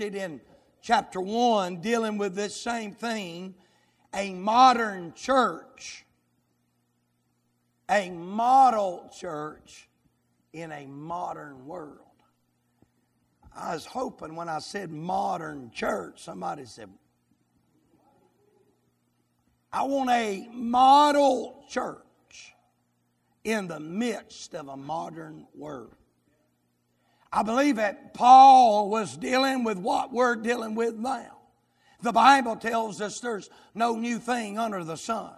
in chapter 1 dealing with this same thing a modern church, a model church in a modern world. I was hoping when I said modern church, somebody said, I want a model church in the midst of a modern world. I believe that Paul was dealing with what we're dealing with now. The Bible tells us there's no new thing under the sun.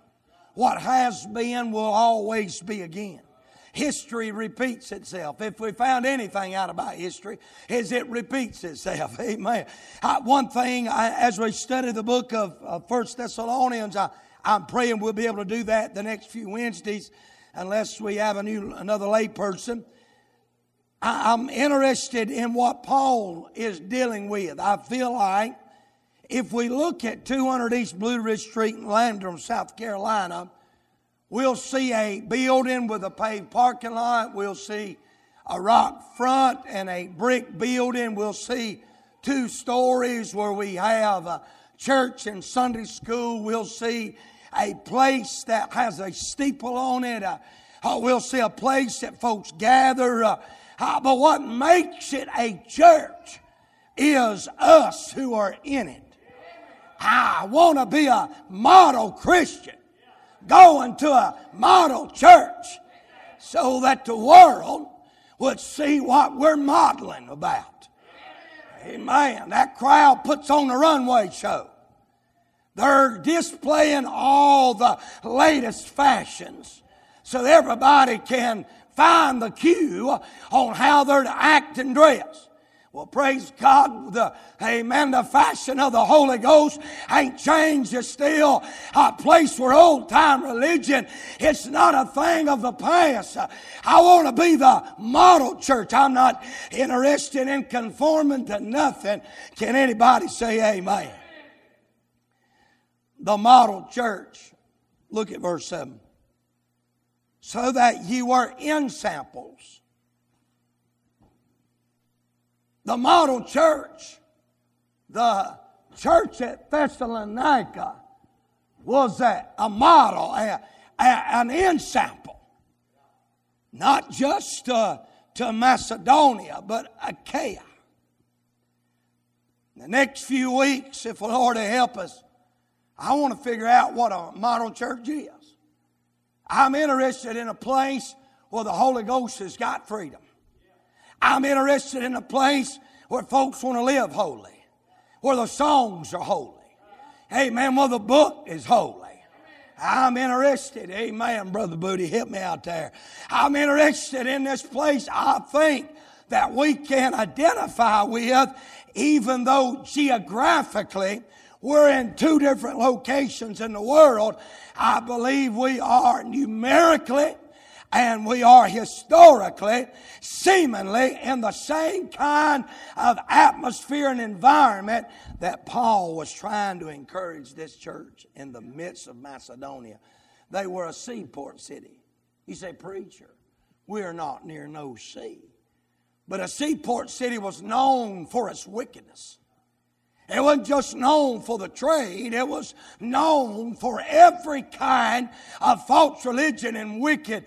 What has been will always be again. History repeats itself. If we found anything out about history, is it repeats itself. Amen. I, one thing, I, as we study the book of First Thessalonians, I, I'm praying we'll be able to do that the next few Wednesdays, unless we have a new another lay I'm interested in what Paul is dealing with. I feel like if we look at 200 East Blue Ridge Street in Landrum, South Carolina, we'll see a building with a paved parking lot. We'll see a rock front and a brick building. We'll see two stories where we have a church and Sunday school. We'll see a place that has a steeple on it. Uh, we'll see a place that folks gather. Uh, uh, but what makes it a church is us who are in it. I want to be a model Christian, going to a model church so that the world would see what we're modeling about. Amen. That crowd puts on the runway show. They're displaying all the latest fashions so everybody can find the cue on how they're to act and dress. Well, praise God, the amen, the fashion of the Holy Ghost ain't changed. It's still a place where old time religion. It's not a thing of the past. I want to be the model church. I'm not interested in conforming to nothing. Can anybody say amen? The model church. Look at verse 7 so that you are ensamples. The model church, the church at Thessalonica, was a, a model, a, a, an. Not just uh, to Macedonia, but Achaia. The next few weeks, if the Lord will help us, I want to figure out what a model church is. I'm interested in a place where the Holy Ghost has got freedom. I'm interested in a place where folks want to live holy, where the songs are holy. Amen. Where the book is holy. I'm interested. Amen, Brother Booty. Hit me out there. I'm interested in this place. I think that we can identify with, even though geographically we're in two different locations in the world. I believe we are numerically and we are historically, seemingly in the same kind of atmosphere and environment that Paul was trying to encourage this church in the midst of Macedonia. They were a seaport city. You say, Preacher, we're not near no sea. But a seaport city was known for its wickedness. It wasn't just known for the trade, it was known for every kind of false religion and wicked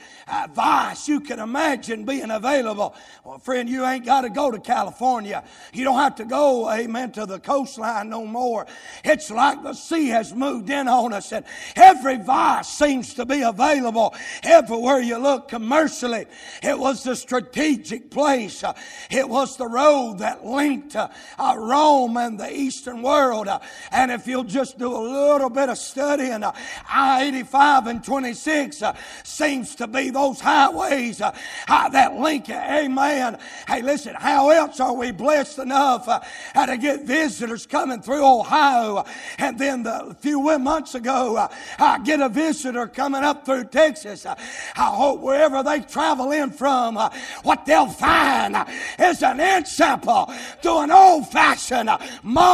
vice you can imagine being available. Well, friend, you ain't got to go to California. You don't have to go, amen, to the coastline no more. It's like the sea has moved in on us, and every vice seems to be available everywhere you look commercially. It was the strategic place, it was the road that linked uh, Rome and the east Eastern world. Uh, and if you'll just do a little bit of studying, uh, I 85 and 26 uh, seems to be those highways uh, uh, that link it. Amen. Hey, listen, how else are we blessed enough uh, to get visitors coming through Ohio? And then the, a few months ago, I get a visitor coming up through Texas. I hope wherever they travel in from, what they'll find is an example to an old fashioned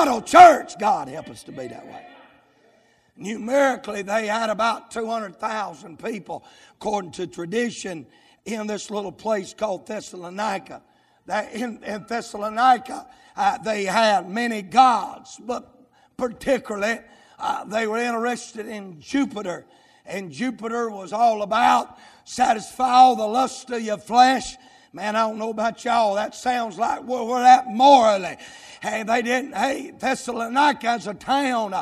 model church. God help us to be that way. Numerically, they had about 200,000 people, according to tradition, in this little place called Thessalonica. in, in Thessalonica, uh, they had many gods, but particularly uh, they were interested in Jupiter. And Jupiter was all about satisfy all the lust of your flesh. Man, I don't know about y'all. That sounds like where we're at morally. Hey, they didn't. Hey, Thessalonica is a town.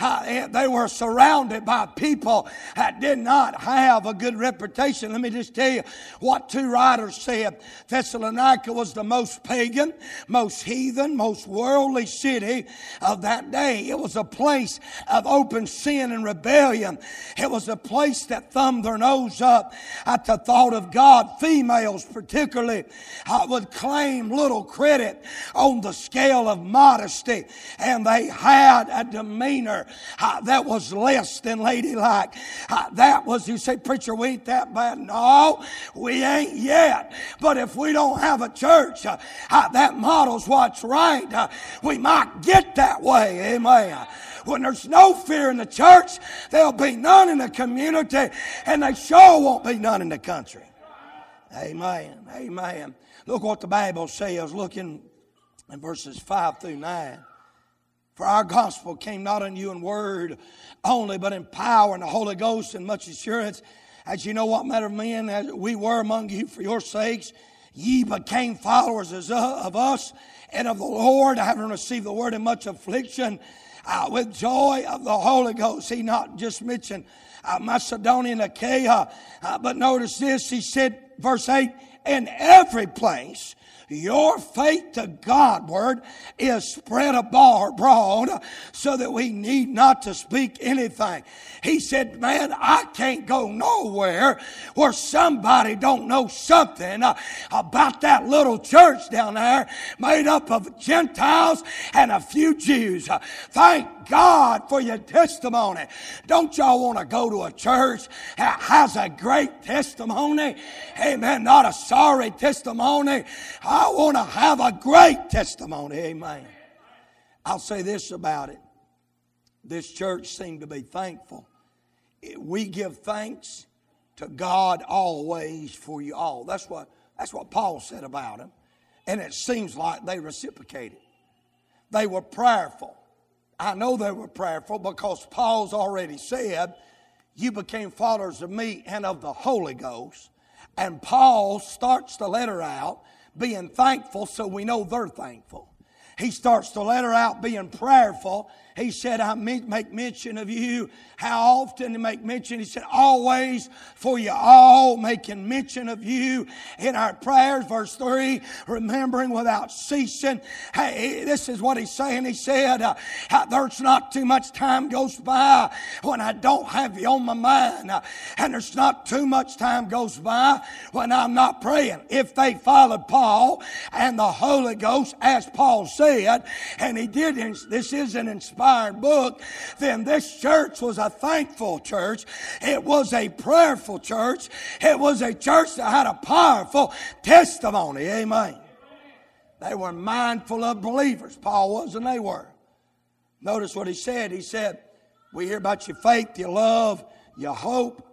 Uh, they were surrounded by people that did not have a good reputation. Let me just tell you what two writers said. Thessalonica was the most pagan, most heathen, most worldly city of that day. It was a place of open sin and rebellion. It was a place that thumbed their nose up at the thought of God. Females, particularly, uh, would claim little credit on the scale of modesty, and they had a demeanor uh, that was less than ladylike. Uh, that was, you say, preacher, we ain't that bad. No, we ain't yet. But if we don't have a church uh, uh that models what's right, uh, we might get that way. Amen. When there's no fear in the church, there'll be none in the community, and they sure won't be none in the country. Amen. Amen. Look what the Bible says. Looking in verses 5 through 9. For our gospel came not unto you in word only, but in power and the Holy Ghost and much assurance. As you know what matter of men as we were among you for your sakes, ye became followers of us and of the Lord, having received the word in much affliction, uh, with joy of the Holy Ghost. He not just mentioned uh, Macedonia and Achaia, uh, but notice this. He said, verse 8, in every place your faith to Godward is spread abroad so that we need not to speak anything. He said, man, I can't go nowhere where somebody don't know something about that little church down there made up of Gentiles and a few Jews. Thank God for your testimony. Don't y'all want to go to a church that has a great testimony? Amen. Not a sorry testimony. Want to have a great testimony. Amen. I'll say this about it. This church seemed to be thankful. We give thanks to God always for you all. That's what, that's what Paul said about them. And it seems like they reciprocated. They were prayerful. I know they were prayerful because Paul's already said, You became followers of me and of the Holy Ghost. And Paul starts the letter out being thankful so we know they're thankful. He starts the letter out being prayerful he said, I make mention of you. How often to make mention? He said, always for you all making mention of you in our prayers. Verse 3, remembering without ceasing. Hey, this is what he's saying. He said, uh, there's not too much time goes by when I don't have you on my mind. Uh, and there's not too much time goes by when I'm not praying. If they followed Paul and the Holy Ghost, as Paul said, and he did, this is an inspired inspired book, then this church was a thankful church. It was a prayerful church. It was a church that had a powerful testimony. Amen. They were mindful of believers. Paul was, and they were. Notice what he said. He said, We hear about your faith, your love, your hope.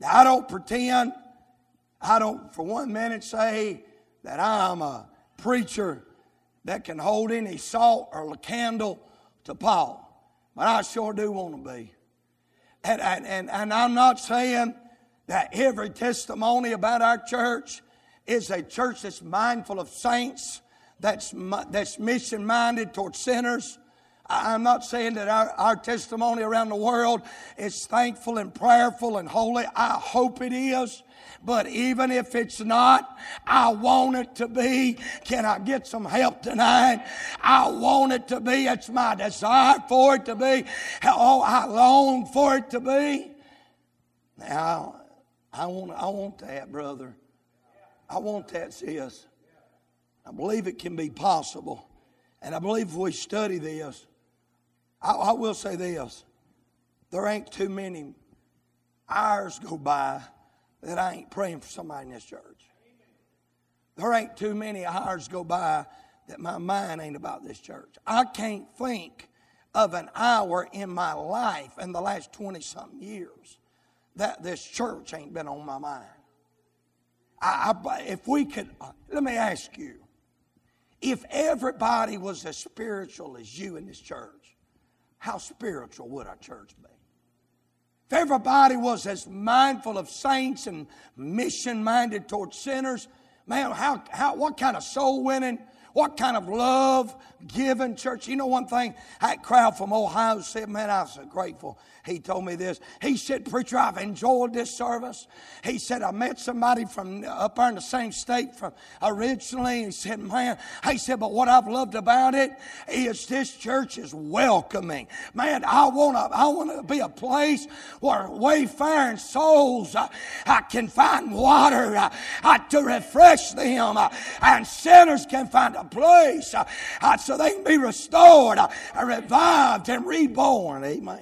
Now, I don't pretend, I don't for one minute say that I'm a preacher that can hold any salt or candle to Paul, but I sure do want to be. And, and, and I'm not saying that every testimony about our church is a church that's mindful of saints, that's, that's mission minded towards sinners. I'm not saying that our, our testimony around the world is thankful and prayerful and holy. I hope it is. But even if it's not, I want it to be. Can I get some help tonight? I want it to be. It's my desire for it to be. Oh, I long for it to be. Now, I want, I want that, brother. I want that, sis. I believe it can be possible. And I believe if we study this, I, I will say this there ain't too many hours go by that I ain't praying for somebody in this church. There ain't too many hours go by that my mind ain't about this church. I can't think of an hour in my life in the last 20 something years that this church ain't been on my mind. I, I, if we could, let me ask you, If everybody was as spiritual as you in this church, how spiritual would our church be? If everybody was as mindful of saints and mission minded towards sinners, man, how, how, what kind of soul winning what kind of love given church? You know one thing? That crowd from Ohio said, man, I was so grateful. He told me this. He said, Preacher, I've enjoyed this service. He said, I met somebody from up there in the same state from originally. He said, Man, he said, but what I've loved about it is this church is welcoming. Man, I want to I want to be a place where wayfaring souls uh, I can find water uh, to refresh them, uh, and sinners can find a place uh, so they can be restored, revived, and reborn. Amen.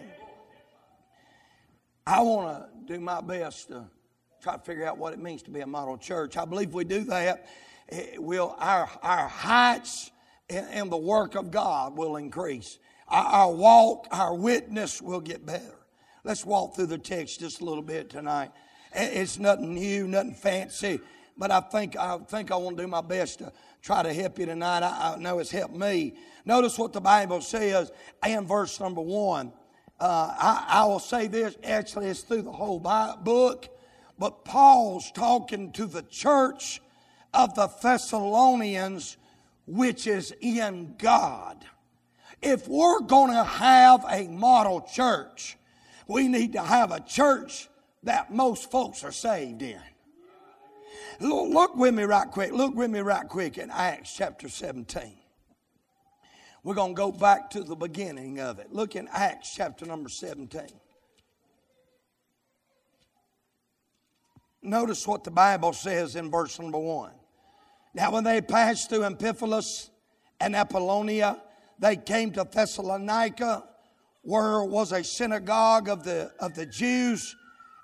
I want to do my best to try to figure out what it means to be a model church. I believe we do that. Eh, it will our our heights in, in the work of God will increase. Our, our walk, our witness will get better. Let's walk through the text just a little bit tonight. Eh, it's nothing new, nothing fancy, but I think I think I want to do my best to try to help you tonight. I, I know it's helped me. Notice what the Bible says in verse number one. Uh, I, I, will say this, actually, it's through the whole book, but Paul's talking to the church of the Thessalonians, which is in God. If we're going to have a model church, we need to have a church that most folks are saved in. Look with me right quick. Look with me right quick in Acts chapter 17. We're going to go back to the beginning of it. Look in Acts chapter number 17. Notice what the Bible says in verse number 1. Now, when they passed through Amphipolis and Apollonia, they came to Thessalonica, where was a synagogue of the, of the Jews.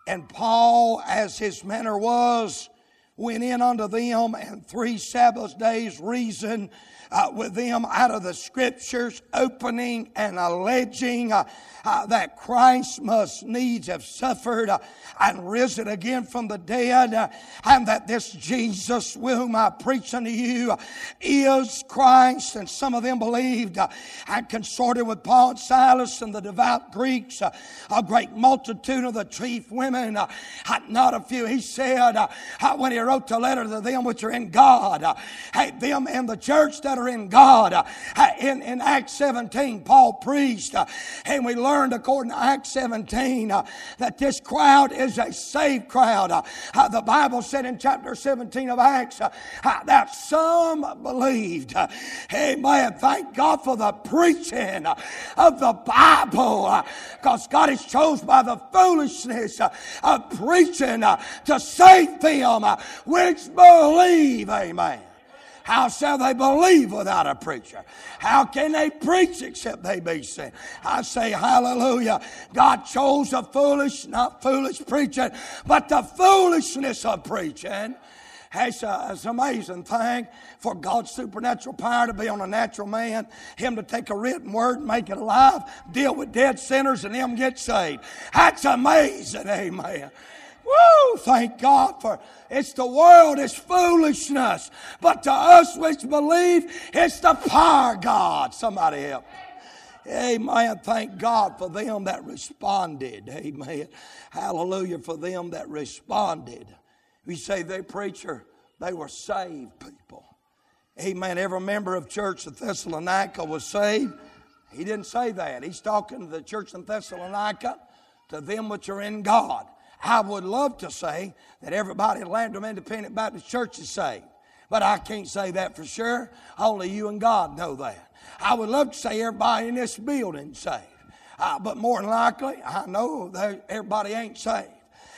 And Paul, as his manner was, went in unto them and three Sabbath days reasoned uh, with them out of the scriptures, opening and alleging uh, uh, that Christ must needs have suffered uh, and risen again from the dead, uh, and that this Jesus, whom I preach unto you, is Christ. And some of them believed uh, and consorted with Paul and Silas and the devout Greeks, a great multitude of the chief women, not a few. He said when he wrote the letter to them which are in God, hey, them in the church that are in God. In, in Acts 17, Paul preached, and we learned according to Acts 17 that this crowd is a saved crowd. The Bible said in chapter 17 of Acts that some believed. Amen. Thank God for the preaching of the Bible because God is chosen by the foolishness of preaching to save them which believe. Amen. How shall they believe without a preacher? How can they preach except they be sent? I say hallelujah. God chose a foolish, not foolish preaching, but the foolishness of preaching. It's, a, uh, it's an amazing thing for God's supernatural power to be on a natural man, him to take a written word and make it alive, deal with dead sinners, and him get saved. That's amazing, amen. Woo! Thank God for it's the world, it's foolishness. But to us which believe, it's the power of God. Somebody help. Amen. Thank God for them that responded. Amen. Hallelujah for them that responded. We say they preacher, they were saved people. Amen. Every member of church of Thessalonica was saved. He didn't say that. He's talking to the church in Thessalonica, to them which are in God. I would love to say that everybody at Landrum Independent Baptist Church is saved, but I can't say that for sure. Only you and God know that. I would love to say everybody in this building is saved, uh, but more than likely, I know that everybody ain't saved.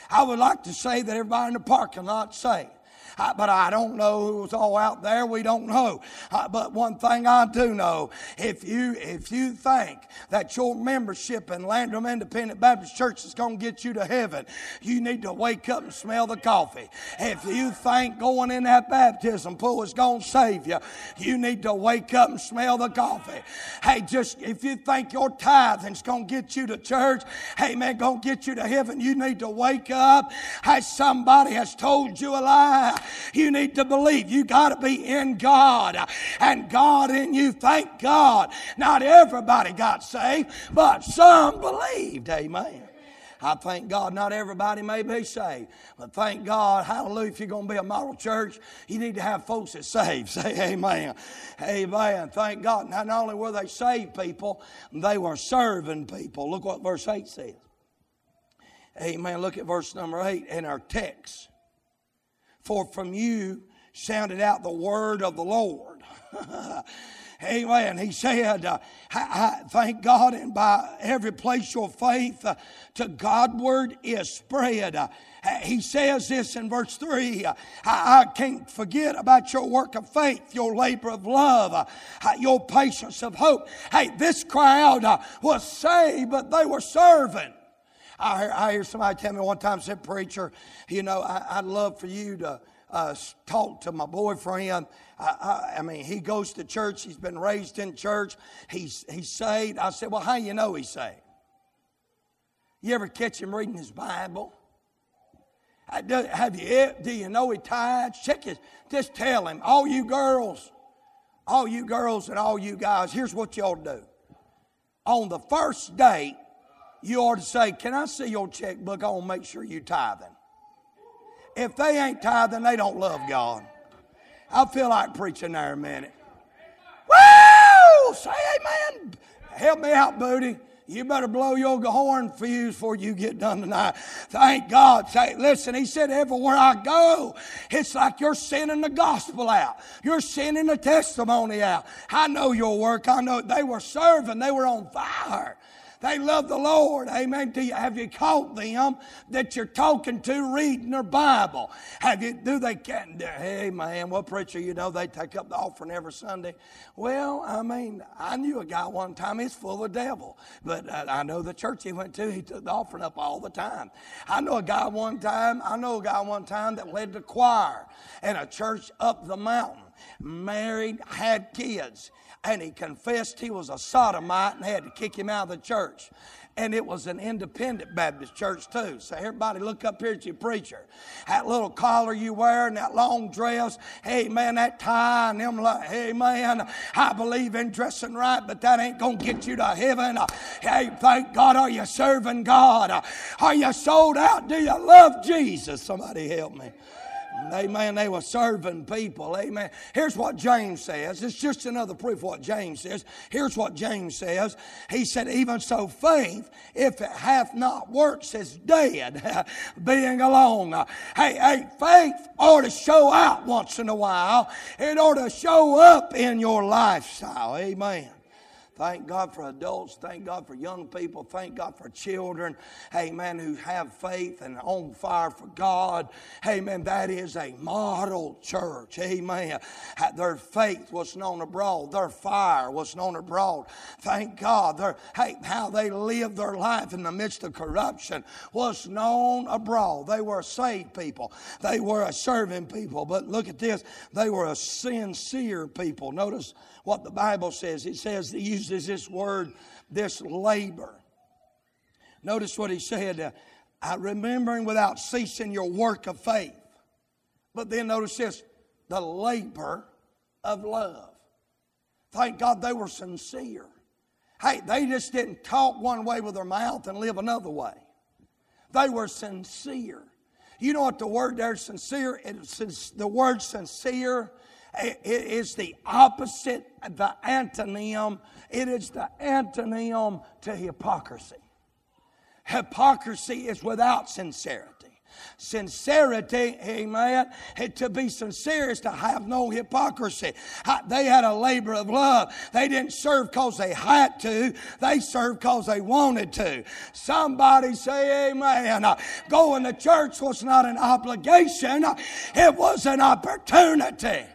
I would like to say that everybody in the parking lot saved but I don't know who's all out there. We don't know. Uh, but one thing I do know, if you if you think that your membership in Landrum Independent Baptist Church is going to get you to heaven, you need to wake up and smell the coffee. If you think going in that baptism pool is going to save you, you need to wake up and smell the coffee. Hey, just if you think your tithing's going to get you to church, hey man, going to get you to heaven, you need to wake up. Hey, somebody has told you a lie You need to believe. You got to be in God and God in you. Thank God. Not everybody got saved, but some believed. Amen. I thank God not everybody may be saved, but thank God, hallelujah, if you're going to be a model church, you need to have folks that saved. Say amen. Amen. Thank God. Not only were they saved people, they were serving people. Look what verse 8 says. Amen. Look at verse number 8 in our text. For from you sounded out the word of the Lord. Amen. He said, uh, I, I, thank God, and by every place your faith uh, to Godward is spread. Uh, he says this in verse 3 uh, I, I, can't forget about your work of faith, your labor of love, uh, your patience of hope. Hey, this crowd uh, was saved, but they were serving. I hear, I hear somebody tell me one time, said, Preacher, you know, I, would love for you to uh, talk to my boyfriend. I, I, I, mean, he goes to church. He's been raised in church. He's, he's saved. I said, Well, how you know he's saved? You ever catch him reading his Bible? Have you, do you know he tithes? Check his, just tell him, all you girls, all you girls and all you guys, here's what y'all do. On the first date, you ought to say, Can I see your checkbook? I want to make sure you're tithing. If they ain't tithing, they don't love God. I feel like preaching there a minute. Woo! Say amen. Help me out, Booty. You better blow your horn fuse before you get done tonight. Thank God. Say, listen, he said, everywhere I go, it's like you're sending the gospel out. You're sending the testimony out. I know your work. I know they were serving. They were on fire. They love the Lord. Amen. Do you, have you caught them that you're talking to reading their Bible? Have you, do they, can, hey man, well preacher, you know, they take up the offering every Sunday. Well, I mean, I knew a guy one time, he's full of devil. But uh, I know the church he went to, he took the offering up all the time. I know a guy one time, I know a guy one time that led the choir in a church up the mountain, married, had kids and he confessed he was a sodomite and had to kick him out of the church. And it was an independent Baptist church too. So everybody look up here at your preacher. That little collar you wear and that long dress. Hey man, that tie and them like, hey man, I believe in dressing right, but that ain't gonna get you to heaven. Hey, thank God, are you serving God? Are you sold out? Do you love Jesus? Somebody help me. Amen. They were serving people. Amen. Here's what James says. It's just another proof of what James says. Here's what James says. He said, Even so, faith, if it hath not works, is dead, being alone. Hey, hey, faith ought to show out once in a while. It ought to show up in your lifestyle. Amen. Thank God for adults. Thank God for young people. Thank God for children. Amen. Who have faith and on fire for God. Amen. That is a model church. Amen. Their faith was known abroad. Their fire was known abroad. Thank God. Their, hey, how they lived their life in the midst of corruption was known abroad. They were a saved people. They were a serving people. But look at this. They were a sincere people. Notice what the Bible says. It says, it uses this word, this labor. Notice what he said, uh, I remembering without ceasing your work of faith. But then notice this, the labor of love. Thank God they were sincere. Hey, they just didn't talk one way with their mouth and live another way. They were sincere. You know what the word there, sincere, it's, the word sincere it is the opposite, the antonym. It is the antonym to hypocrisy. Hypocrisy is without sincerity. Sincerity, amen. Eh, to be sincere is to have no hypocrisy. They had a labor of love. They didn't serve because they had to, they served because they wanted to. Somebody say amen. Uh, going to church was not an obligation, uh, it was an opportunity.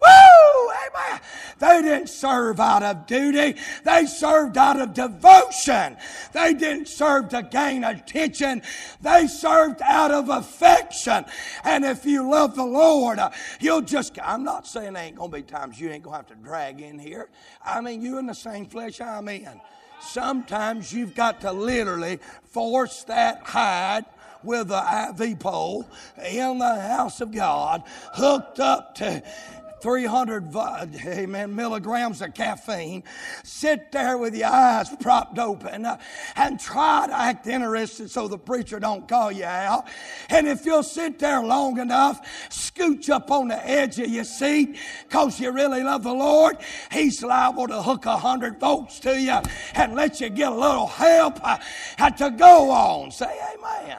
Woo! Amen. They didn't serve out of duty. They served out of devotion. They didn't serve to gain attention. They served out of affection. And if you love the Lord, uh, you'll just, I'm not saying there ain't going to be times you ain't going to have to drag in here. I mean, you in the same flesh I'm in. Sometimes you've got to literally force that hide with an IV pole in the house of God, hooked up to 300 amen, milligrams of caffeine, sit there with your eyes propped open uh, and try to act interested so the preacher don't call you out. And if you'll sit there long enough, scooch up on the edge of your seat because you really love the Lord, He's liable to hook a hundred volts to you and let you get a little help uh, to go on. Say amen.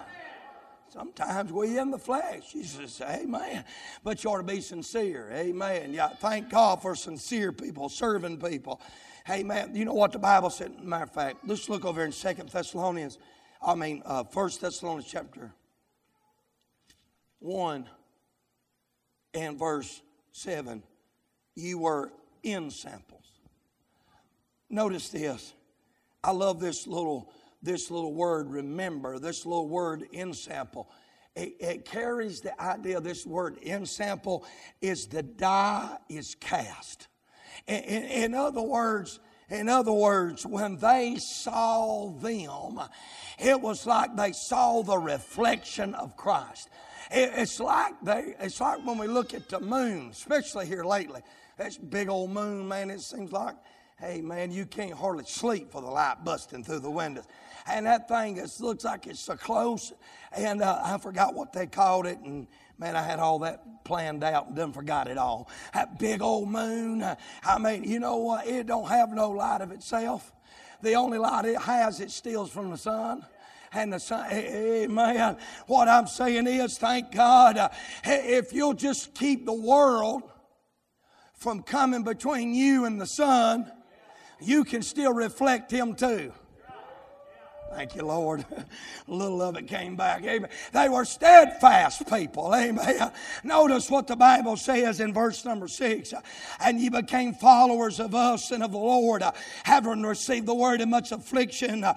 Sometimes we in the flesh. You just say, Amen. But you ought to be sincere. Amen. Yeah, thank God for sincere people, serving people. Amen. You know what the Bible said? Matter of fact, let's look over in Second Thessalonians. I mean, uh, First Thessalonians chapter 1 and verse 7. You were ensamples. Notice this. I love this little this little word, remember, this little word, ensample. It, it carries the idea, this word, ensample, is the die is cast. In, in, in other words, in other words, when they saw them, it was like they saw the reflection of Christ. It, it's like they, it's like when we look at the moon, especially here lately. That big old moon, man, it seems like, hey man, you can't hardly sleep for the light busting through the windows and that thing looks like it's so close. And uh, I forgot what they called it, and man, I had all that planned out and then forgot it all. That big old moon. I mean, you know what? It don't have no light of itself. The only light it has, it steals from the sun and the sun. Amen. What I'm saying is, thank God, uh, if you'll just keep the world from coming between you and the sun, you can still reflect Him too. Thank you, Lord. A little of it came back. Amen. They were steadfast people. Amen. Notice what the Bible says in verse number six. And ye became followers of us and of the Lord, having received the word in much affliction uh,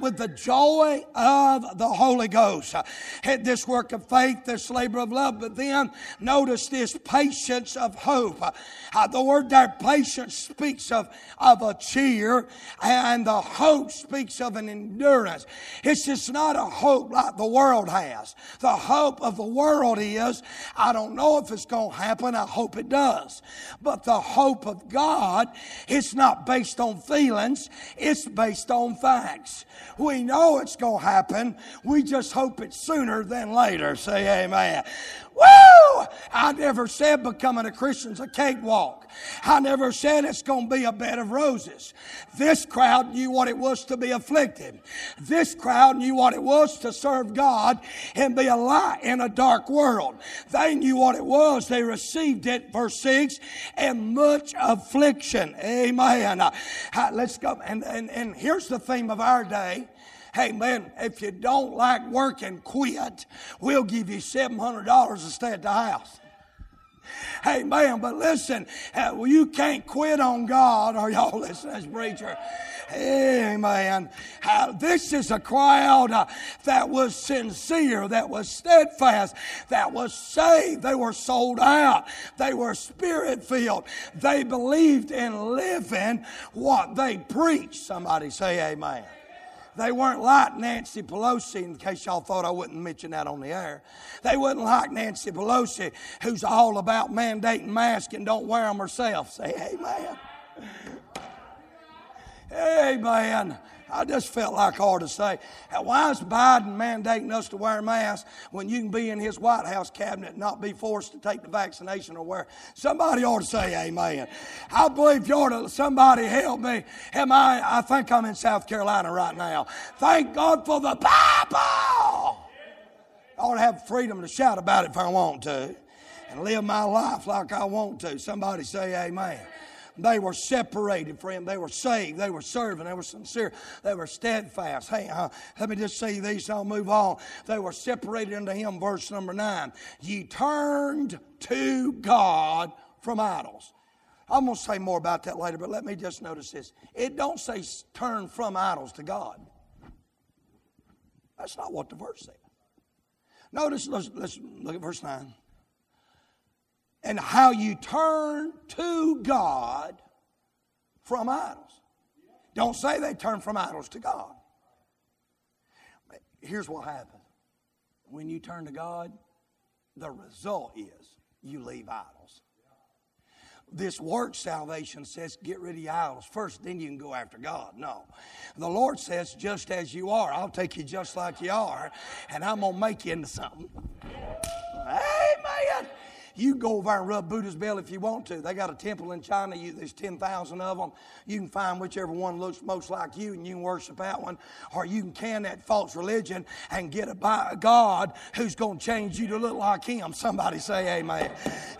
with the joy of the Holy Ghost. Had this work of faith, this labor of love, but then notice this patience of hope. Uh, the word there, patience, speaks of, of a cheer, and the hope speaks of an endurance It's just not a hope like the world has. The hope of the world is, I don't know if it's going to happen, I hope it does. But the hope of God, it's not based on feelings, it's based on facts. We know it's going to happen, we just hope it's sooner than later. Say amen. Woo! I never said becoming a Christian's a cakewalk. I never said it's going to be a bed of roses. This crowd knew what it was to be afflicted. This crowd knew what it was to serve God and be a light in a dark world. They knew what it was. They received it, verse 6, and much affliction. Amen. Uh, let's go. And, and, and here's the theme of our day Hey, man, if you don't like working, quit. We'll give you $700 to stay at the house. Hey, man, but listen, uh, you can't quit on God. Are y'all listening, as preacher? Amen. Uh, this is a crowd uh, that was sincere, that was steadfast, that was saved. They were sold out. They were spirit filled. They believed in living what they preached. Somebody say amen. They weren't like Nancy Pelosi, in case y'all thought I wouldn't mention that on the air. They wasn't like Nancy Pelosi, who's all about mandating masks and don't wear them herself. Say amen. Amen. I just felt like I ought to say, why is Biden mandating us to wear masks when you can be in his White House cabinet and not be forced to take the vaccination or wear? Somebody ought to say amen. I believe you ought to, somebody help me. Am I, I think I'm in South Carolina right now. Thank God for the Bible. I ought to have freedom to shout about it if I want to and live my life like I want to. Somebody say amen. They were separated from Him. They were saved. They were serving. They were sincere. They were steadfast. Hey, uh, let me just say these, I'll move on. They were separated unto Him, verse number nine. Ye turned to God from idols. I'm going to say more about that later, but let me just notice this. It don't say turn from idols to God. That's not what the verse says. Notice, let's, let's look at verse 9 and how you turn to God from idols. Don't say they turn from idols to God. Here's what happens when you turn to God, the result is you leave idols. This work salvation says get rid of your idols first, then you can go after God. No. The Lord says, just as you are, I'll take you just like you are, and I'm going to make you into something. Amen. You can go over and rub Buddha's belly if you want to. They got a temple in China. You, there's 10,000 of them. You can find whichever one looks most like you and you can worship that one. Or you can can that false religion and get a God who's going to change you to look like him. Somebody say amen.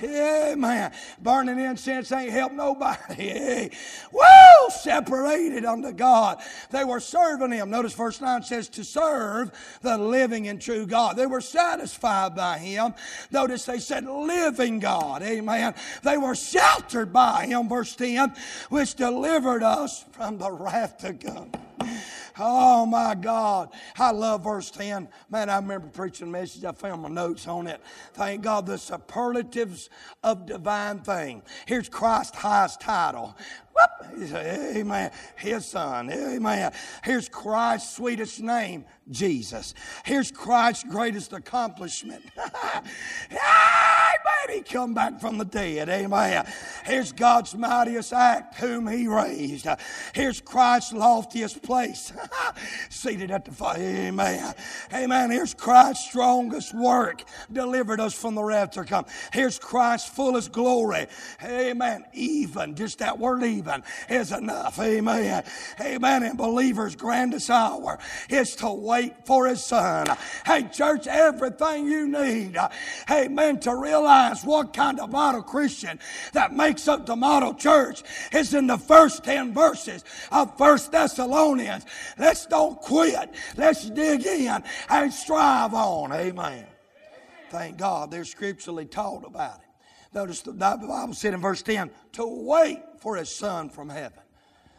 Amen. Burning incense ain't help nobody. Woo! Separated unto God. They were serving him. Notice verse 9 says to serve the living and true God. They were satisfied by him. Notice they said live living God. Amen. They were sheltered by him, verse 10, which delivered us from the wrath to come. Oh my God. I love verse 10. Man, I remember preaching a message. I found my notes on it. Thank God, the superlatives of divine thing. Here's Christ's highest title. Whoop. Amen. His son. Amen. Here's Christ's sweetest name, Jesus. Here's Christ's greatest accomplishment. Amen. Ah, He come back from the dead. Amen. Here's God's mightiest act, whom he raised. Here's Christ's loftiest place, seated at the fire. Amen. Amen. Here's Christ's strongest work, delivered us from the wrath to come. Here's Christ's fullest glory. Amen. Even, just that word even, is enough. Amen. Amen. And believers' grandest hour is to wait for his son. Hey, church, everything you need, amen, to realize what kind of model Christian that makes up the model church is in the first 10 verses of First Thessalonians. Let's don't quit. Let's dig in and strive on. Amen. Thank God they're scripturally taught about it. Notice the Bible said in verse 10 to wait for his son from heaven.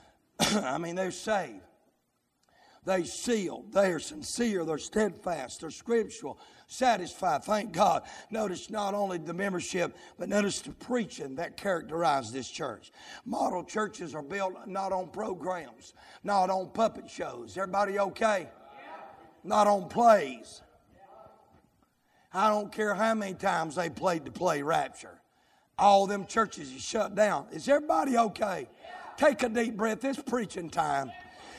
I mean, they're saved. They sealed. They are sincere. They're steadfast. They're scriptural. Satisfied. Thank God. Notice not only the membership, but notice the preaching that characterized this church. Model churches are built not on programs, not on puppet shows. Everybody okay? Not on plays. I don't care how many times they played to play Rapture. All them churches is shut down. Is everybody okay? Take a deep breath. It's preaching time.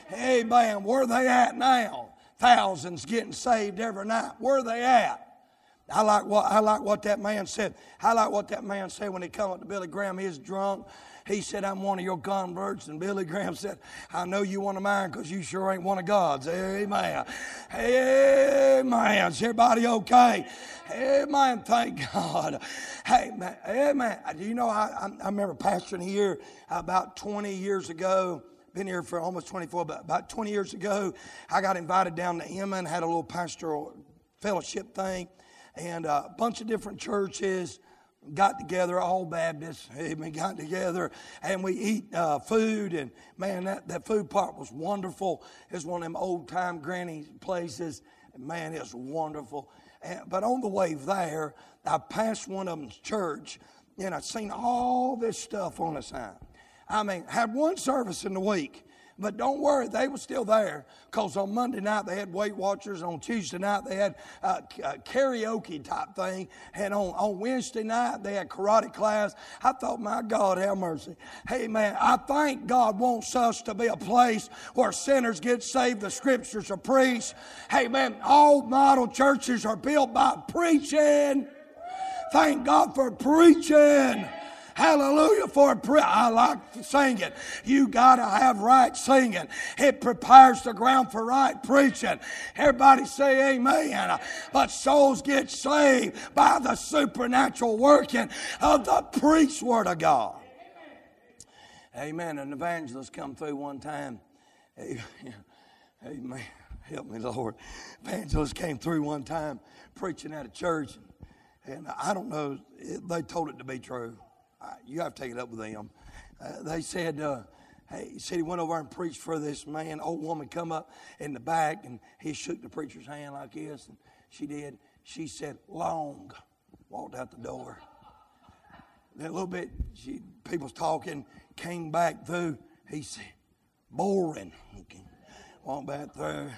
Hey, man, Where they at now? Thousands getting saved every night. Where are they at? I like what I like what that man said. I like what that man said when he come up to Billy Graham. He's drunk. He said, I'm one of your converts. And Billy Graham said, I know you one of mine because you sure ain't one of God's. Amen. Amen. Is everybody okay? Amen. Thank God. Hey, man. Amen. Do you know, I, I remember pastoring here about 20 years ago been here for almost 24, but about 20 years ago, I got invited down to Inman, had a little pastoral fellowship thing, and a bunch of different churches got together, all Baptists, amen, got together, and we eat uh, food, and man, that, that food part was wonderful. It's one of them old time granny places, man, it's wonderful. And, but on the way there, I passed one of them's church, and I seen all this stuff on the sign. I mean, had one service in the week. But don't worry, they were still there because on Monday night they had Weight Watchers, on Tuesday night they had uh, uh, karaoke type thing, and on, on Wednesday night they had karate class. I thought, my God, have mercy. Hey, man, I think God wants us to be a place where sinners get saved, the scriptures are preached. Hey, man, all model churches are built by preaching. Thank God for preaching. Hallelujah for prayer. I like singing. It. You got to have right singing. It prepares the ground for right preaching. Everybody say amen. But souls get saved by the supernatural working of the preached word of God. Amen. An evangelist come through one time. Amen. Help me, Lord. Evangelist came through one time preaching at a church. And I don't know, they told it to be true you have to take it up with them. Uh, they said, uh, hey, he said he went over and preached for this man. Old woman come up in the back and he shook the preacher's hand like this, and she did. She said, long, walked out the door. Then a little bit, she, people's talking, came back through. He said, boring. Walked back through.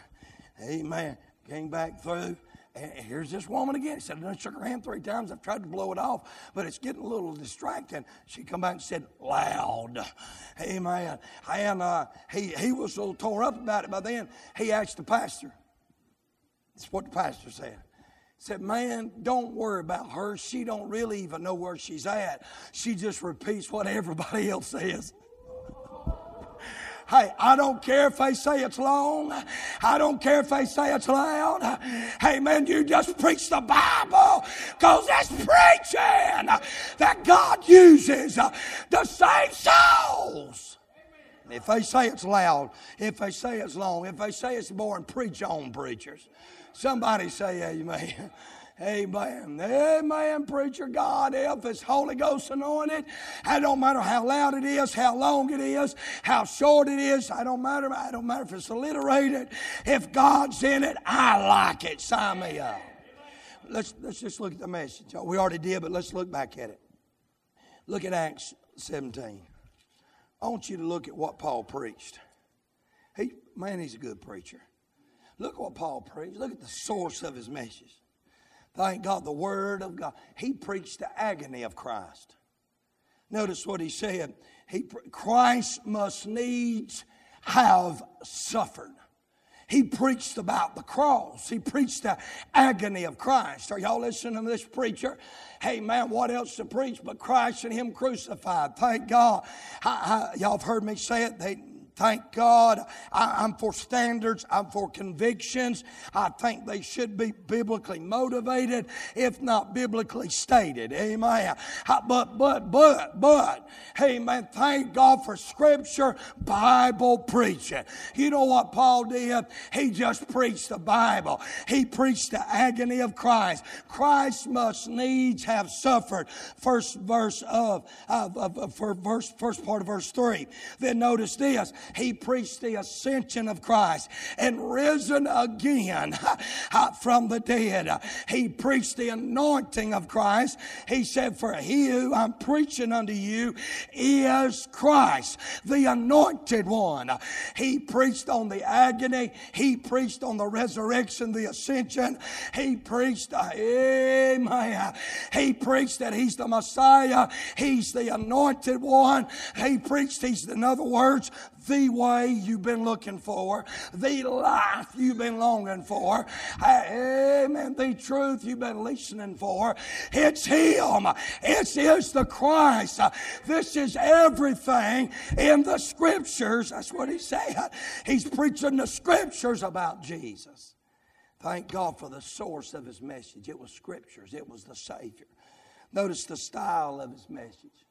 Amen. Came back through. And here's this woman again. He said, I shook her hand three times. I've tried to blow it off, but it's getting a little distracting. She come back and said, loud. Amen. And uh, he, he was a little tore up about it by then. He asked the pastor. That's what the pastor said said, man, don't worry about her. She don't really even know where she's at. She just repeats what everybody else says. Hey, I don't care if they say it's long. I don't care if they say it's loud. Hey, man, you just preach the Bible because that's preaching that God uses to save souls. If they say it's loud, if they say it's long, if they say it's boring, preach on, preachers. Somebody say amen. Amen. Amen, preacher God. If it's Holy Ghost anointed, I don't matter how loud it is, how long it is, how short it is. I don't matter. I don't matter if it's alliterated. If God's in it, I like it. Sign me up. Let's let's just look at the message. We already did, but let's look back at it. Look at Acts 17. I want you to look at what Paul preached. He man, he's a good preacher. Look what Paul preached. Look at the source of his message. Thank God, the Word of God. He preached the agony of Christ. Notice what he said. He, Christ must needs have suffered. He preached about the cross. He preached the agony of Christ. Are y'all listening to this preacher? Hey, man, what else to preach but Christ and Him crucified? Thank God. I, I, y'all have heard me say it. They, Thank God. I, am for standards. I'm for convictions. I think they should be biblically motivated, if not biblically stated. Amen. But, but, but, but, hey man, thank God for scripture, Bible preaching. You know what Paul did? He just preached the Bible. He preached the agony of Christ. Christ must needs have suffered. First verse of, of, of, of verse, first part of verse three. Then notice this he preached the ascension of Christ and risen again uh, from the dead. He preached the anointing of Christ. He said, For he who I'm preaching unto you is Christ, the anointed one. He preached on the agony. He preached on the resurrection, the ascension. He preached, amen. He preached that he's the Messiah. He's the anointed one. He preached, he's, in other words, the way you've been looking for, the life you've been longing for, uh, amen, the truth you've been listening for. It's Him. It is the Christ. This is everything in the Scriptures. That's what He's saying. He's preaching the Scriptures about Jesus. Thank God for the source of His message. It was Scriptures, it was the Savior. Notice the style of His message.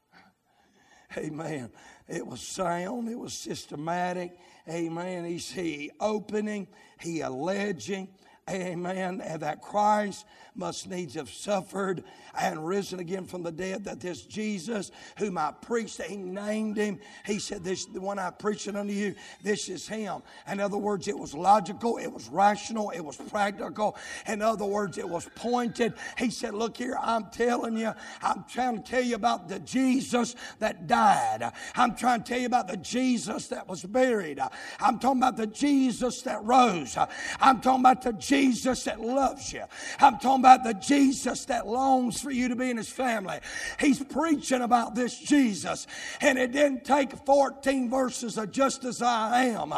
Amen. It was sound, it was systematic. Amen. He's he opening, he alleging. Amen. And that Christ must needs have suffered and risen again from the dead, that this Jesus, whom I preached, he named him. He said, This the one I preached unto you, this is him. In other words, it was logical, it was rational, it was practical. In other words, it was pointed. He said, Look here, I'm telling you, I'm trying to tell you about the Jesus that died. I'm trying to tell you about the Jesus that was buried. I'm talking about the Jesus that rose. I'm talking about the Jesus that loves you. I'm talking about the Jesus that longs for you to be in his family. He's preaching about this Jesus. And it didn't take 14 verses of just as I am.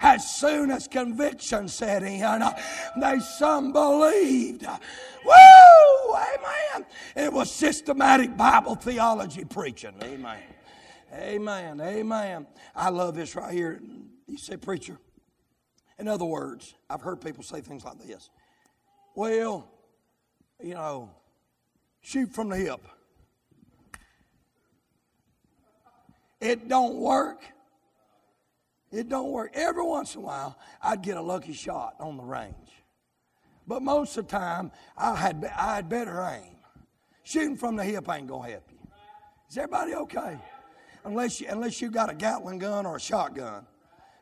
As soon as conviction set in, they some believed. Woo! Amen. It was systematic Bible theology preaching. Amen. Amen. Amen. I love this right here. You say, preacher. In other words, I've heard people say things like this. Well, you know, shoot from the hip. It don't work. It don't work. Every once in a while, I'd get a lucky shot on the range. But most of the time, I had, I had better aim. Shooting from the hip ain't going to help you. Is everybody okay? Unless you, unless you got a Gatling gun or a shotgun.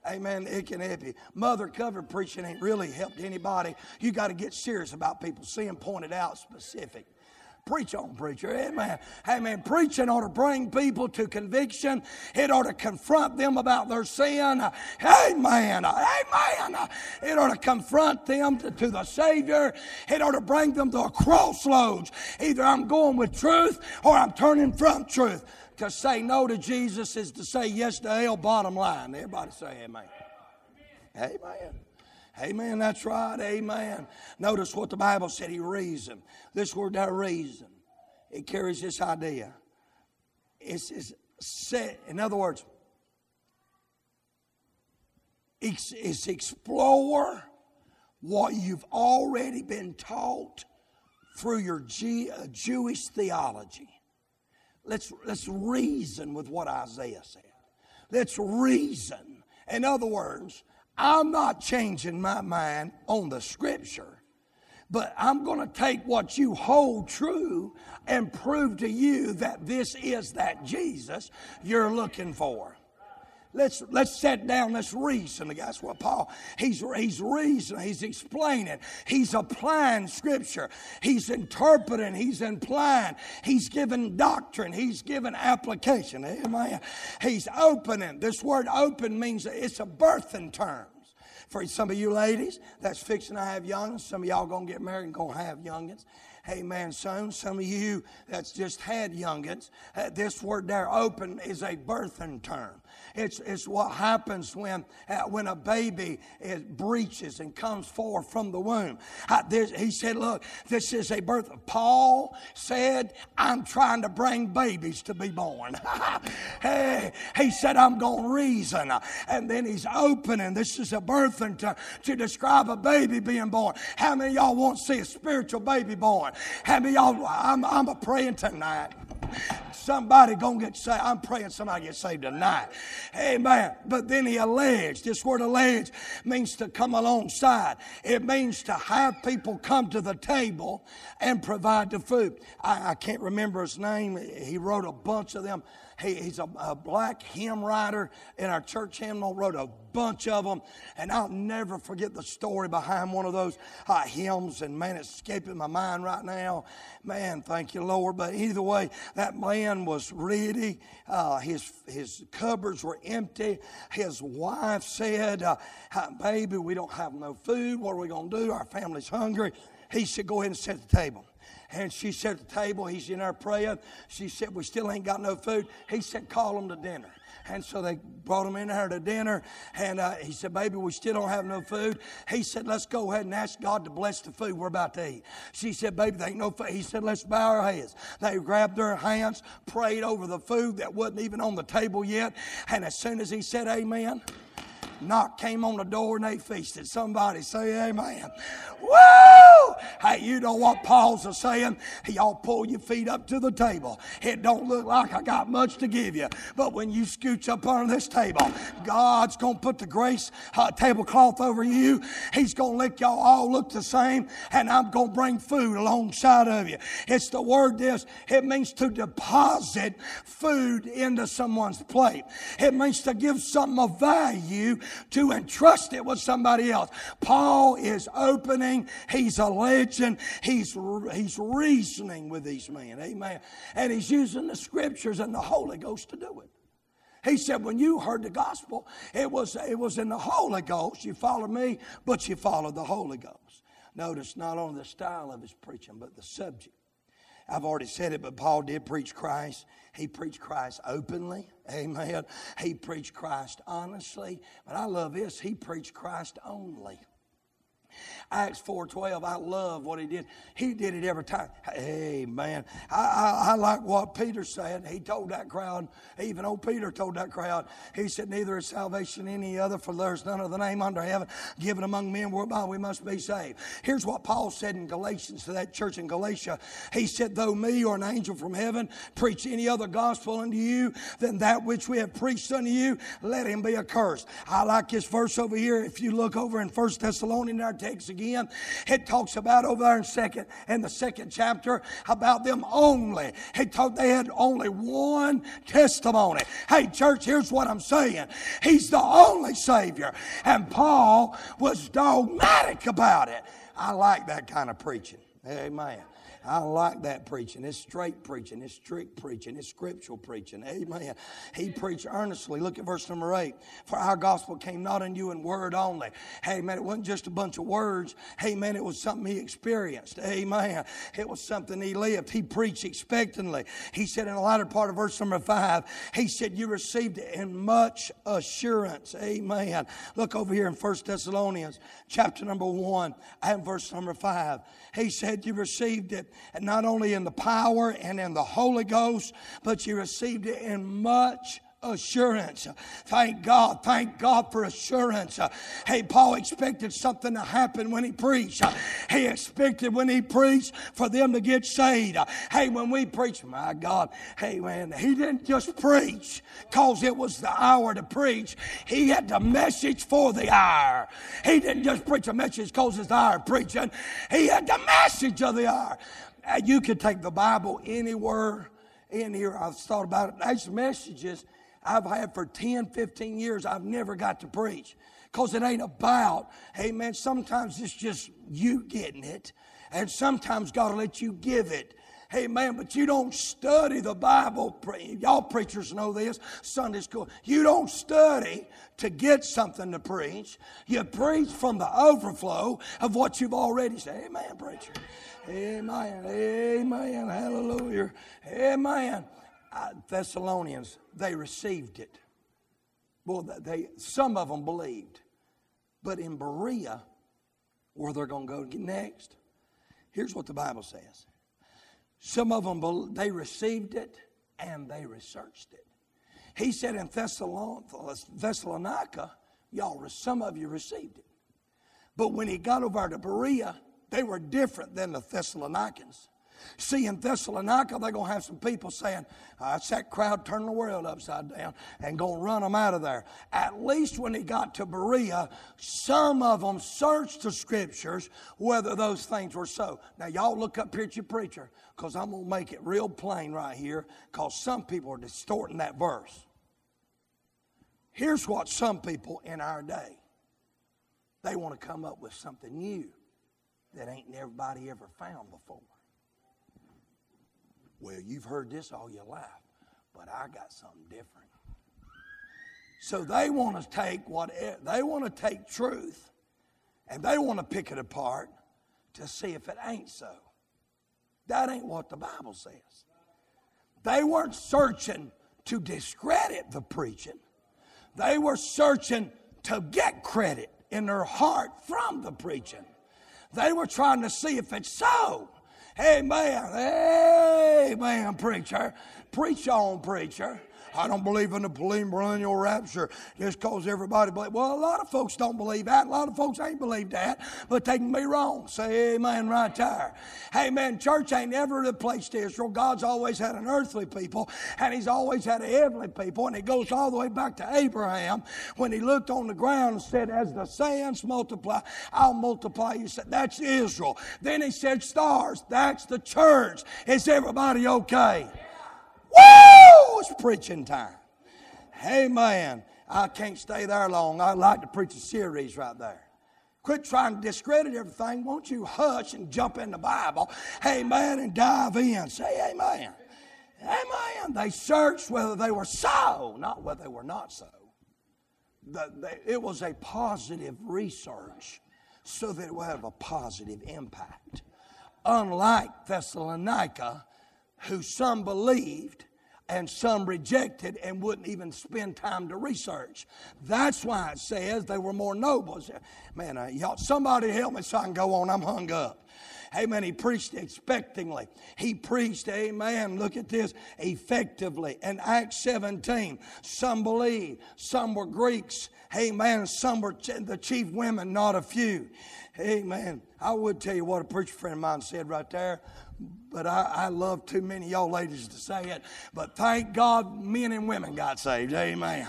Amen. It can help you. Mother covered preaching ain't really helped anybody. You got to get serious about people seeing pointed out specific. Preach on, preacher. Amen. Amen. Preaching ought to bring people to conviction. It ought to confront them about their sin. Amen. Amen. It ought to confront them to, to the Savior. It ought to bring them to a crossroads. Either I'm going with truth or I'm turning from truth. To say no to Jesus is to say yes to hell, bottom line. Everybody say amen. Amen. Amen. That's right. Amen. Notice what the Bible said. He reasoned. This word there, reason, it carries this idea. It's, it's set. In other words, it's, it's explore what you've already been taught through your G, uh, Jewish theology. Let's, let's reason with what Isaiah said. Let's reason. In other words, I'm not changing my mind on the scripture, but I'm going to take what you hold true and prove to you that this is that Jesus you're looking for. Let's let's sit down. Let's reason. That's what Paul. He's he's reasoning. He's explaining. He's applying Scripture. He's interpreting. He's implying. He's giving doctrine. He's giving application. Amen. He's opening. This word "open" means it's a birthing term. For some of you ladies that's fixing to have youngins, some of y'all gonna get married and gonna have youngins. Hey man, son. Some of you that's just had youngins, uh, this word there, open, is a birthing term. It's, it's what happens when, uh, when a baby is, breaches and comes forth from the womb. Uh, he said, Look, this is a birth. Paul said, I'm trying to bring babies to be born. hey, he said, I'm going to reason. And then he's opening. This is a birthing to, to describe a baby being born. How many y'all want to see a spiritual baby born? How many y'all, I'm, I'm a praying tonight. Somebody gonna get saved. I'm praying somebody get saved tonight. Amen. But then he alleged. This word alleged means to come alongside. It means to have people come to the table and provide the food. I, I can't remember his name. He wrote a bunch of them. He, he's a, a, black hymn writer in our church hymnal, wrote a bunch of them. And I'll never forget the story behind one of those uh, hymns. And man, it's escaping my mind right now. Man, thank you, Lord. But either way, that man was ready. Uh, his, his cupboards were empty. His wife said, uh, Baby, we don't have no food. What are we going to do? Our family's hungry. He said, Go ahead and set the table. And she at the table. He's in there praying. She said, We still ain't got no food. He said, Call them to dinner. And so they brought him in there to dinner. And uh, he said, Baby, we still don't have no food. He said, Let's go ahead and ask God to bless the food we're about to eat. She said, Baby, there ain't no food. He said, Let's bow our heads. They grabbed their hands, prayed over the food that wasn't even on the table yet. And as soon as he said, Amen, knock came on the door and they feasted. Somebody say amen. Woo! Hey, you know what Paul's a saying? Y'all pull your feet up to the table. It don't look like I got much to give you, but when you scooch up under this table, God's gonna put the grace uh, tablecloth over you. He's gonna let y'all all look the same, and I'm gonna bring food alongside of you. It's the word this. It means to deposit food into someone's plate. It means to give something of value to entrust it with somebody else. Paul is opening, he's alleging, he's, he's reasoning with these men. Amen. And he's using the scriptures and the Holy Ghost to do it. He said, when you heard the gospel, it was, it was in the Holy Ghost. You followed me, but you followed the Holy Ghost. Notice not only the style of his preaching, but the subject. I've already said it, but Paul did preach Christ. He preached Christ openly. Amen. He preached Christ honestly. But I love this. He preached Christ only. Acts 4.12, I love what he did. He did it every time. Hey, man. I, I, I, like what Peter said. He told that crowd, even old Peter told that crowd, he said, neither is salvation any other, for there's none of the name under heaven given among men whereby we must be saved. Here's what Paul said in Galatians to that church in Galatia. He said, though me or an angel from heaven preach any other gospel unto you than that which we have preached unto you, let him be accursed. I like this verse over here. If you look over in First Thessalonians, our text again. It talks about over there in second in the second chapter about them only. He talked they had only one testimony. Hey, church, here's what I'm saying. He's the only Savior. And Paul was dogmatic about it. I like that kind of preaching. Amen. I like that preaching. It's straight preaching. It's strict preaching. It's scriptural preaching. Amen. He preached earnestly. Look at verse number eight. For our gospel came not in you in word only. Hey, man, it wasn't just a bunch of words. Hey, man, it was something he experienced. Amen. It was something he lived. He preached expectantly. He said in the latter part of verse number five, he said, You received it in much assurance. Amen. Look over here in First Thessalonians, chapter number one, and verse number five. He said, You received it not only in the power and in the Holy Ghost, but you received it in much assurance. Thank God. Thank God for assurance. Hey, Paul expected something to happen when he preached. He expected when he preached for them to get saved. Hey, when we preach, my God, hey, man, he didn't just preach because it was the hour to preach. He had the message for the hour. He didn't just preach a message because it's the hour preaching. He had the message of the hour. Uh, you could take the Bible anywhere in here. I've thought about it. These messages I've had for 10, 15 years, I've never got to preach. Because it ain't about, hey man, sometimes it's just you getting it. And sometimes God will let you give it. Hey man, but you don't study the Bible. Y'all preachers know this, Sunday school. You don't study to get something to preach. You preach from the overflow of what you've already said. Amen, preacher. Amen. Amen. Hallelujah. Amen. Thessalonians, they received it. Well, they, some of them believed. But in Berea, where they're going to go next, here's what the Bible says. Some of them, they received it and they researched it. He said in Thessalonica, y'all, some of you received it. But when he got over to Berea, they were different than the Thessalonians. See, in Thessalonica, they're going to have some people saying, that crowd turning the world upside down and going to run them out of there. At least when he got to Berea, some of them searched the scriptures whether those things were so. Now, y'all look up here at your preacher because I'm going to make it real plain right here because some people are distorting that verse. Here's what some people in our day they want to come up with something new that ain't everybody ever found before. Well, you've heard this all your life, but I got something different. So they want to take what they want to take truth and they want to pick it apart to see if it ain't so. That ain't what the Bible says. They weren't searching to discredit the preaching. They were searching to get credit in their heart from the preaching. They were trying to see if it's so. Amen. Amen, preacher. Preach on, preacher. I don't believe in the millennial rapture just because everybody believes. Well, a lot of folks don't believe that. A lot of folks ain't believe that, but they can be wrong. Say amen right there. Hey, man, church ain't ever replaced Israel. God's always had an earthly people, and He's always had a heavenly people, and it goes all the way back to Abraham when he looked on the ground and said, As the sands multiply, I'll multiply you. That's Israel. Then He said, Stars, that's the church. Is everybody okay? Woo! It's preaching time. Amen. I can't stay there long. I'd like to preach a series right there. Quit trying to discredit everything. Won't you hush and jump in the Bible? Amen. And dive in. Say amen. Amen. They searched whether they were so, not whether they were not so. The, the, it was a positive research so that it would have a positive impact. Unlike Thessalonica, who some believed and some rejected and wouldn't even spend time to research. That's why it says they were more noble. Man, uh, y'all, somebody help me so I can go on. I'm hung up. Amen. He preached expectingly. He preached, amen. Look at this, effectively. In Acts 17, some believed, some were Greeks. Amen. Some were the chief women, not a few. Amen. I would tell you what a preacher friend of mine said right there but I, I, love too many y'all ladies to say it. But thank God men and women got saved. Amen.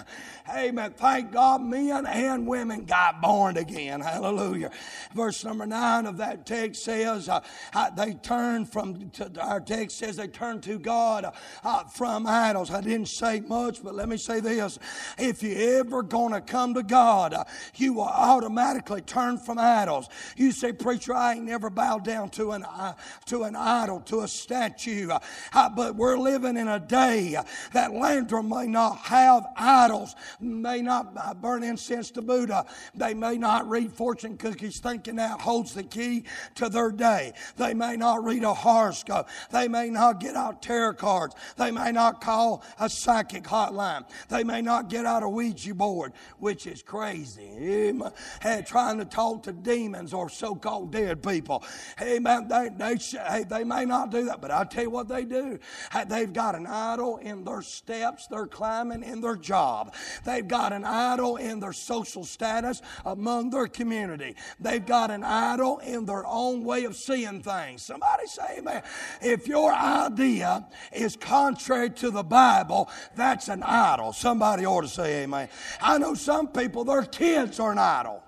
Amen. Thank God men and women got born again. Hallelujah. Verse number nine of that text says, uh, uh, they turned from, our text says they turned to God uh, from idols. I didn't say much, but let me say this. If you're ever going to come to God, uh, you will automatically turn from idols. You say, Preacher, I ain't never bowed down to an, uh, to an idol, to a statue. Uh, but we're living in a day that Landrum may not have idols, may not burn incense to Buddha, they may not read fortune cookies thinking that holds the key to their day. They may not read a horoscope. They may not get out tarot cards. They may not call a psychic hotline. They may not get out a Ouija board, which is crazy. Hey, trying to talk to demons or so-called dead people. Hey, man, they, they, hey, they may not do that, but I'll tell you what they do. They've got an idol in their steps they're climbing in their job. They've got an idol in their social status among their community. They've got an idol in their own way of seeing things. Somebody say amen. If your idea is contrary to the Bible, that's an idol. Somebody ought to say amen. I know some people, their kids are an idol.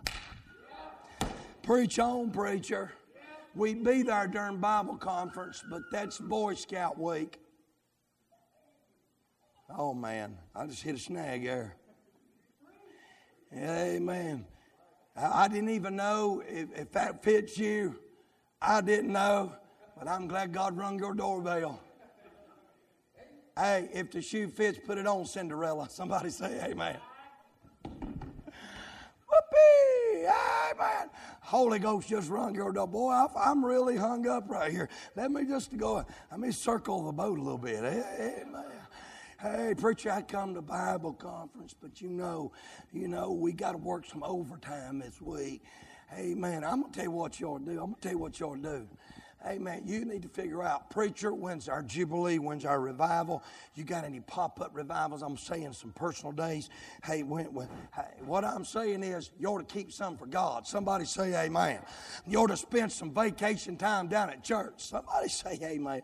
Preach on, preacher. We'd be there during Bible conference, but that's Boy Scout week. Oh man, I just hit a snag there. Amen. I didn't even know if, if that fits you. I didn't know, but I'm glad God rung your doorbell. Hey, if the shoe fits, put it on, Cinderella. Somebody say amen. Whoopee! Amen. Holy Ghost just rung your door. Boy, I'm really hung up right here. Let me just go, let me circle the boat a little bit. Amen. Hey, preacher, I come to Bible conference, but you know, you know, we got to work some overtime this week. Hey, man, I'm gonna tell you what y'all do. I'm gonna tell you what y'all do. Hey man, you need to figure out, preacher, when's our Jubilee? When's our revival? You got any pop up revivals? I'm saying some personal days. Hey, when, when, hey, what I'm saying is, you ought to keep some for God. Somebody say amen. You ought to spend some vacation time down at church. Somebody say amen.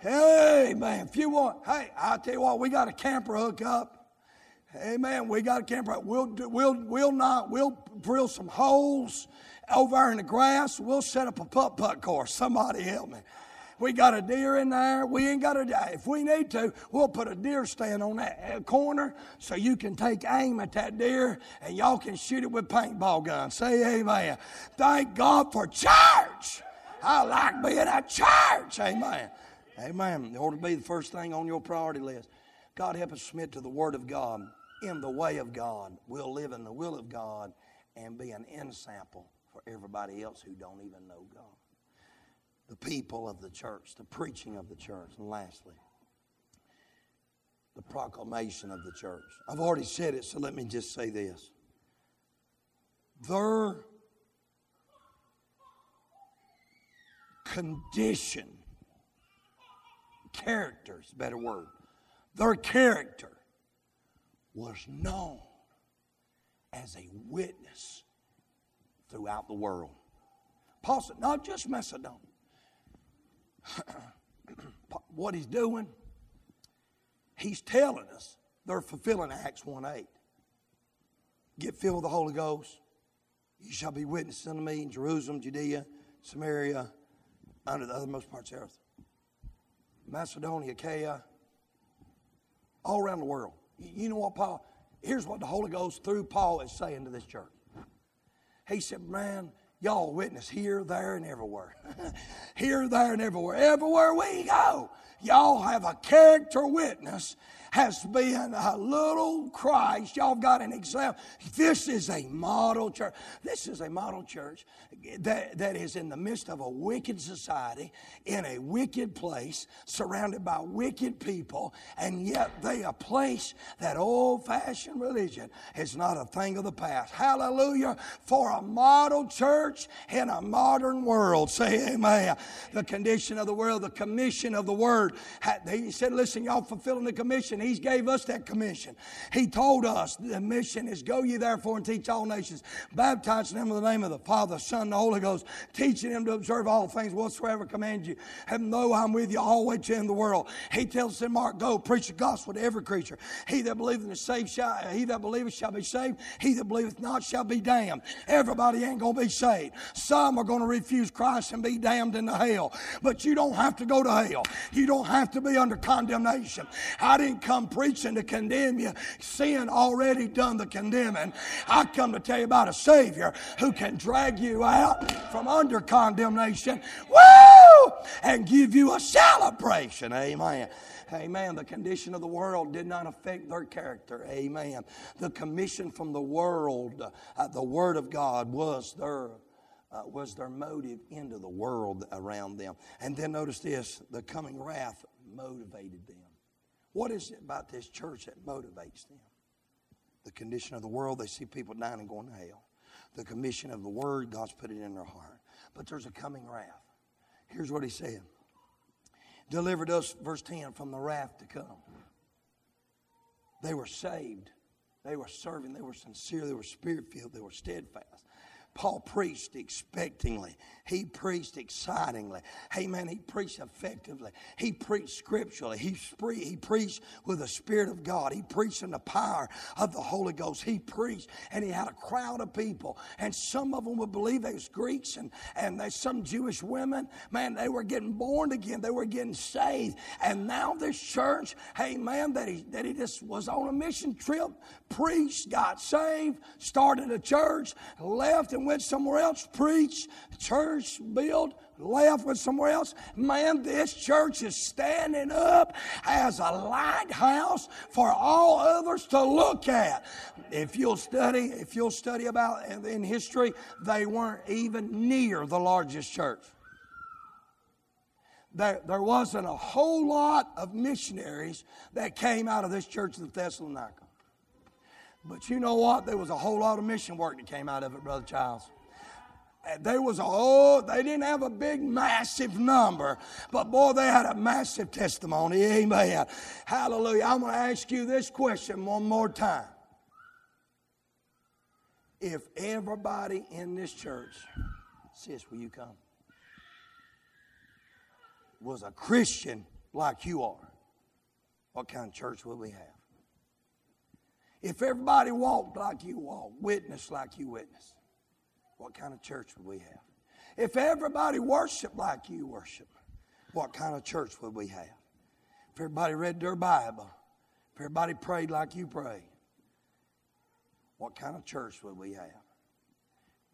Hey, man, if you want, hey, I'll tell you what, we got a camper hook up. Amen. We got a camper. We'll, we'll, we'll not, we'll drill some holes over there in the grass, we'll set up a putt putt course. Somebody help me. We got a deer in there. We ain't got a. If we need to, we'll put a deer stand on that uh, corner so you can take aim at that deer and y'all can shoot it with paintball guns. Say amen. Thank God for church. I like being at church. Amen. Amen. It ought to be the first thing on your priority list. God help us submit to the Word of God in the way of God. We'll live in the will of God and be an ensample for everybody else who don't even know God. The people of the church, the preaching of the church. And lastly, the proclamation of the church. I've already said it, so let me just say this. Their condition, character is better word, their character was known as a witness throughout the world. Paul said, not just Macedonia. what he's doing, he's telling us they're fulfilling Acts 1 8. Get filled with the Holy Ghost. You shall be witnesses unto me in Jerusalem, Judea, Samaria, under the othermost parts of the earth. Macedonia, Achaia, all around the world. You know what, Paul? Here's what the Holy Ghost through Paul is saying to this church. He said, Man, y'all witness here, there, and everywhere. here, there, and everywhere. Everywhere we go, y'all have a character witness has been a little Christ. Y'all got an example. This is a model church. This is a model church that, that is in the midst of a wicked society, in a wicked place, surrounded by wicked people, and yet they a place that old fashioned religion is not a thing of the past. Hallelujah. For a model church in a modern world. Say amen. The condition of the world, the commission of the word. He said, listen, y'all fulfilling the commission He gave us that commission. He told us the mission is go ye therefore and teach all nations, baptize them in the name of the Father, Son, and the Holy Ghost, teaching them to observe all things whatsoever command you. And know I'm with you always to end the world. He tells St. Mark, go preach the gospel to every creature. He that believeth is saved shall he that believeth shall be saved. He that believeth not shall be damned. Everybody ain't gonna be saved. Some are gonna refuse Christ and be damned into hell. But you don't have to go to hell. You don't have to be under condemnation. I didn't come preaching to condemn you. Sin already done the condemning. I come to tell you about a Savior who can drag you out from under condemnation. Woo! And give you a celebration. Amen. Amen. The condition of the world did not affect their character. Amen. The commission from the world, uh, the Word of God, was their. Uh, was their motive into the world around them. And then notice this the coming wrath motivated them. What is it about this church that motivates them? The condition of the world, they see people dying and going to hell. The commission of the word, God's put it in their heart. But there's a coming wrath. Here's what he said delivered us, verse 10, from the wrath to come. They were saved. They were serving. They were sincere. They were spirit filled. They were steadfast. Paul preached expectingly. He preached excitingly. Hey, man, he preached effectively. He preached scripturally. He, spree- he preached with the Spirit of God. He preached in the power of the Holy Ghost. He preached, and he had a crowd of people. And some of them would believe they was Greeks, and, and there's some Jewish women. Man, they were getting born again. They were getting saved. And now this church, hey, man, that he, that he just was on a mission trip, preached, got saved, started a church, left and went somewhere else, preached, church church built, left with somewhere else. Man, this church is standing up as a lighthouse for all others to look at. If you'll study, if you'll study about in history, they weren't even near the largest church. There, there wasn't a whole lot of missionaries that came out of this church in Thessalonica. But you know what? There was a whole lot of mission work that came out of it, Brother Charles Eh, there was oh they didn't have a big massive number but boy they had a massive testimony. Amen. Hallelujah. I'm going to ask you this question one more time. If everybody in this church sis will you come? Was a christian like you are what kind of church would we have? If everybody walked like you walk witnessed like you witness what kind of church would we have? If everybody worshiped like you worship, what kind of church would we have? If everybody read their Bible, if everybody prayed like you pray, what kind of church would we have?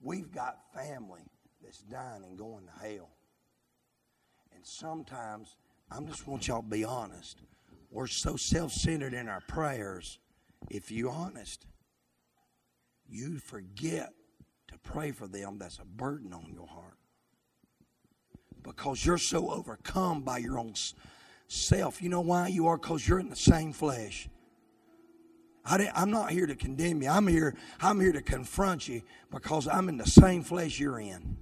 We've got family that's dying and going to hell. And sometimes, I just want y'all to be honest. We're so self centered in our prayers. If you're honest, you forget to pray for them that's a burden on your heart. Because you're so overcome by your own self. You know why you are? Because you're in the same flesh. I am not here to condemn you. I'm here, I'm here to confront you because I'm in the same flesh you're in.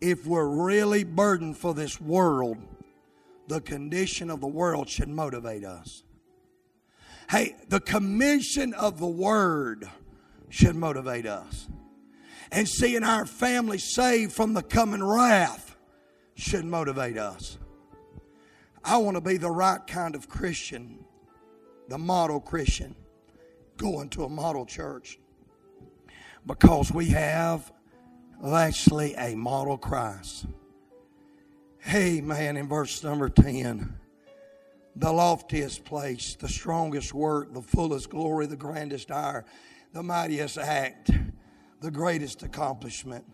If we're really burdened for this world, the condition of the world should motivate us. Hey, the commission of the word should motivate us and seeing our family saved from the coming wrath should motivate us. I want to be the right kind of Christian, the model Christian, going to a model church because we have actually a model Christ. Hey, man, in verse number 10, the loftiest place, the strongest work, the fullest glory, the grandest hour, the mightiest act the greatest accomplishment.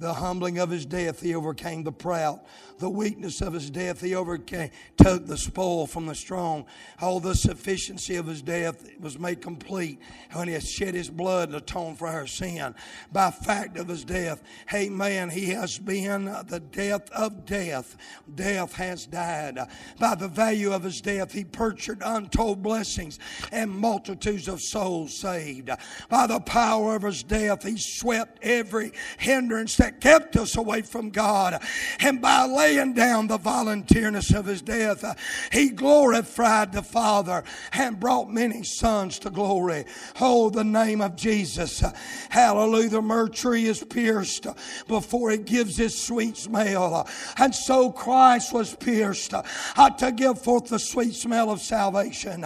The humbling of his death, he overcame the proud. The weakness of his death, he overcame, took the spoil from the strong. All the sufficiency of his death was made complete when he shed his blood to atone for our sin. By fact of his death, hey man, he has been the death of death. Death has died. By the value of his death, he purchased untold blessings and multitudes of souls saved. By the power of his death, he swept every hindrance that that kept us away from God. And by laying down the volunteerness of his death, uh, he glorified the Father and brought many sons to glory. Oh, the name of Jesus. Hallelujah. The myrrh tree is pierced before it gives its sweet smell. And so Christ was pierced to give forth the sweet smell of salvation.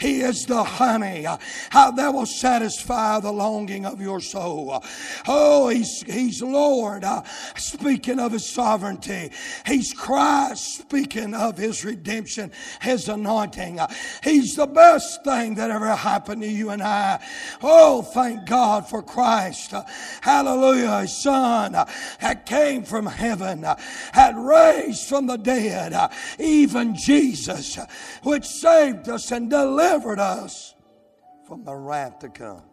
He is the honey that will satisfy the longing of your soul. Oh, he's, he's Lord Uh, speaking of his sovereignty. He's Christ speaking of his redemption, his anointing. Uh, he's the best thing that ever happened to you and I. Oh, thank God for Christ. Uh, hallelujah. His Son that came from heaven, had raised from the dead, even Jesus, which saved us and delivered us from the wrath to come.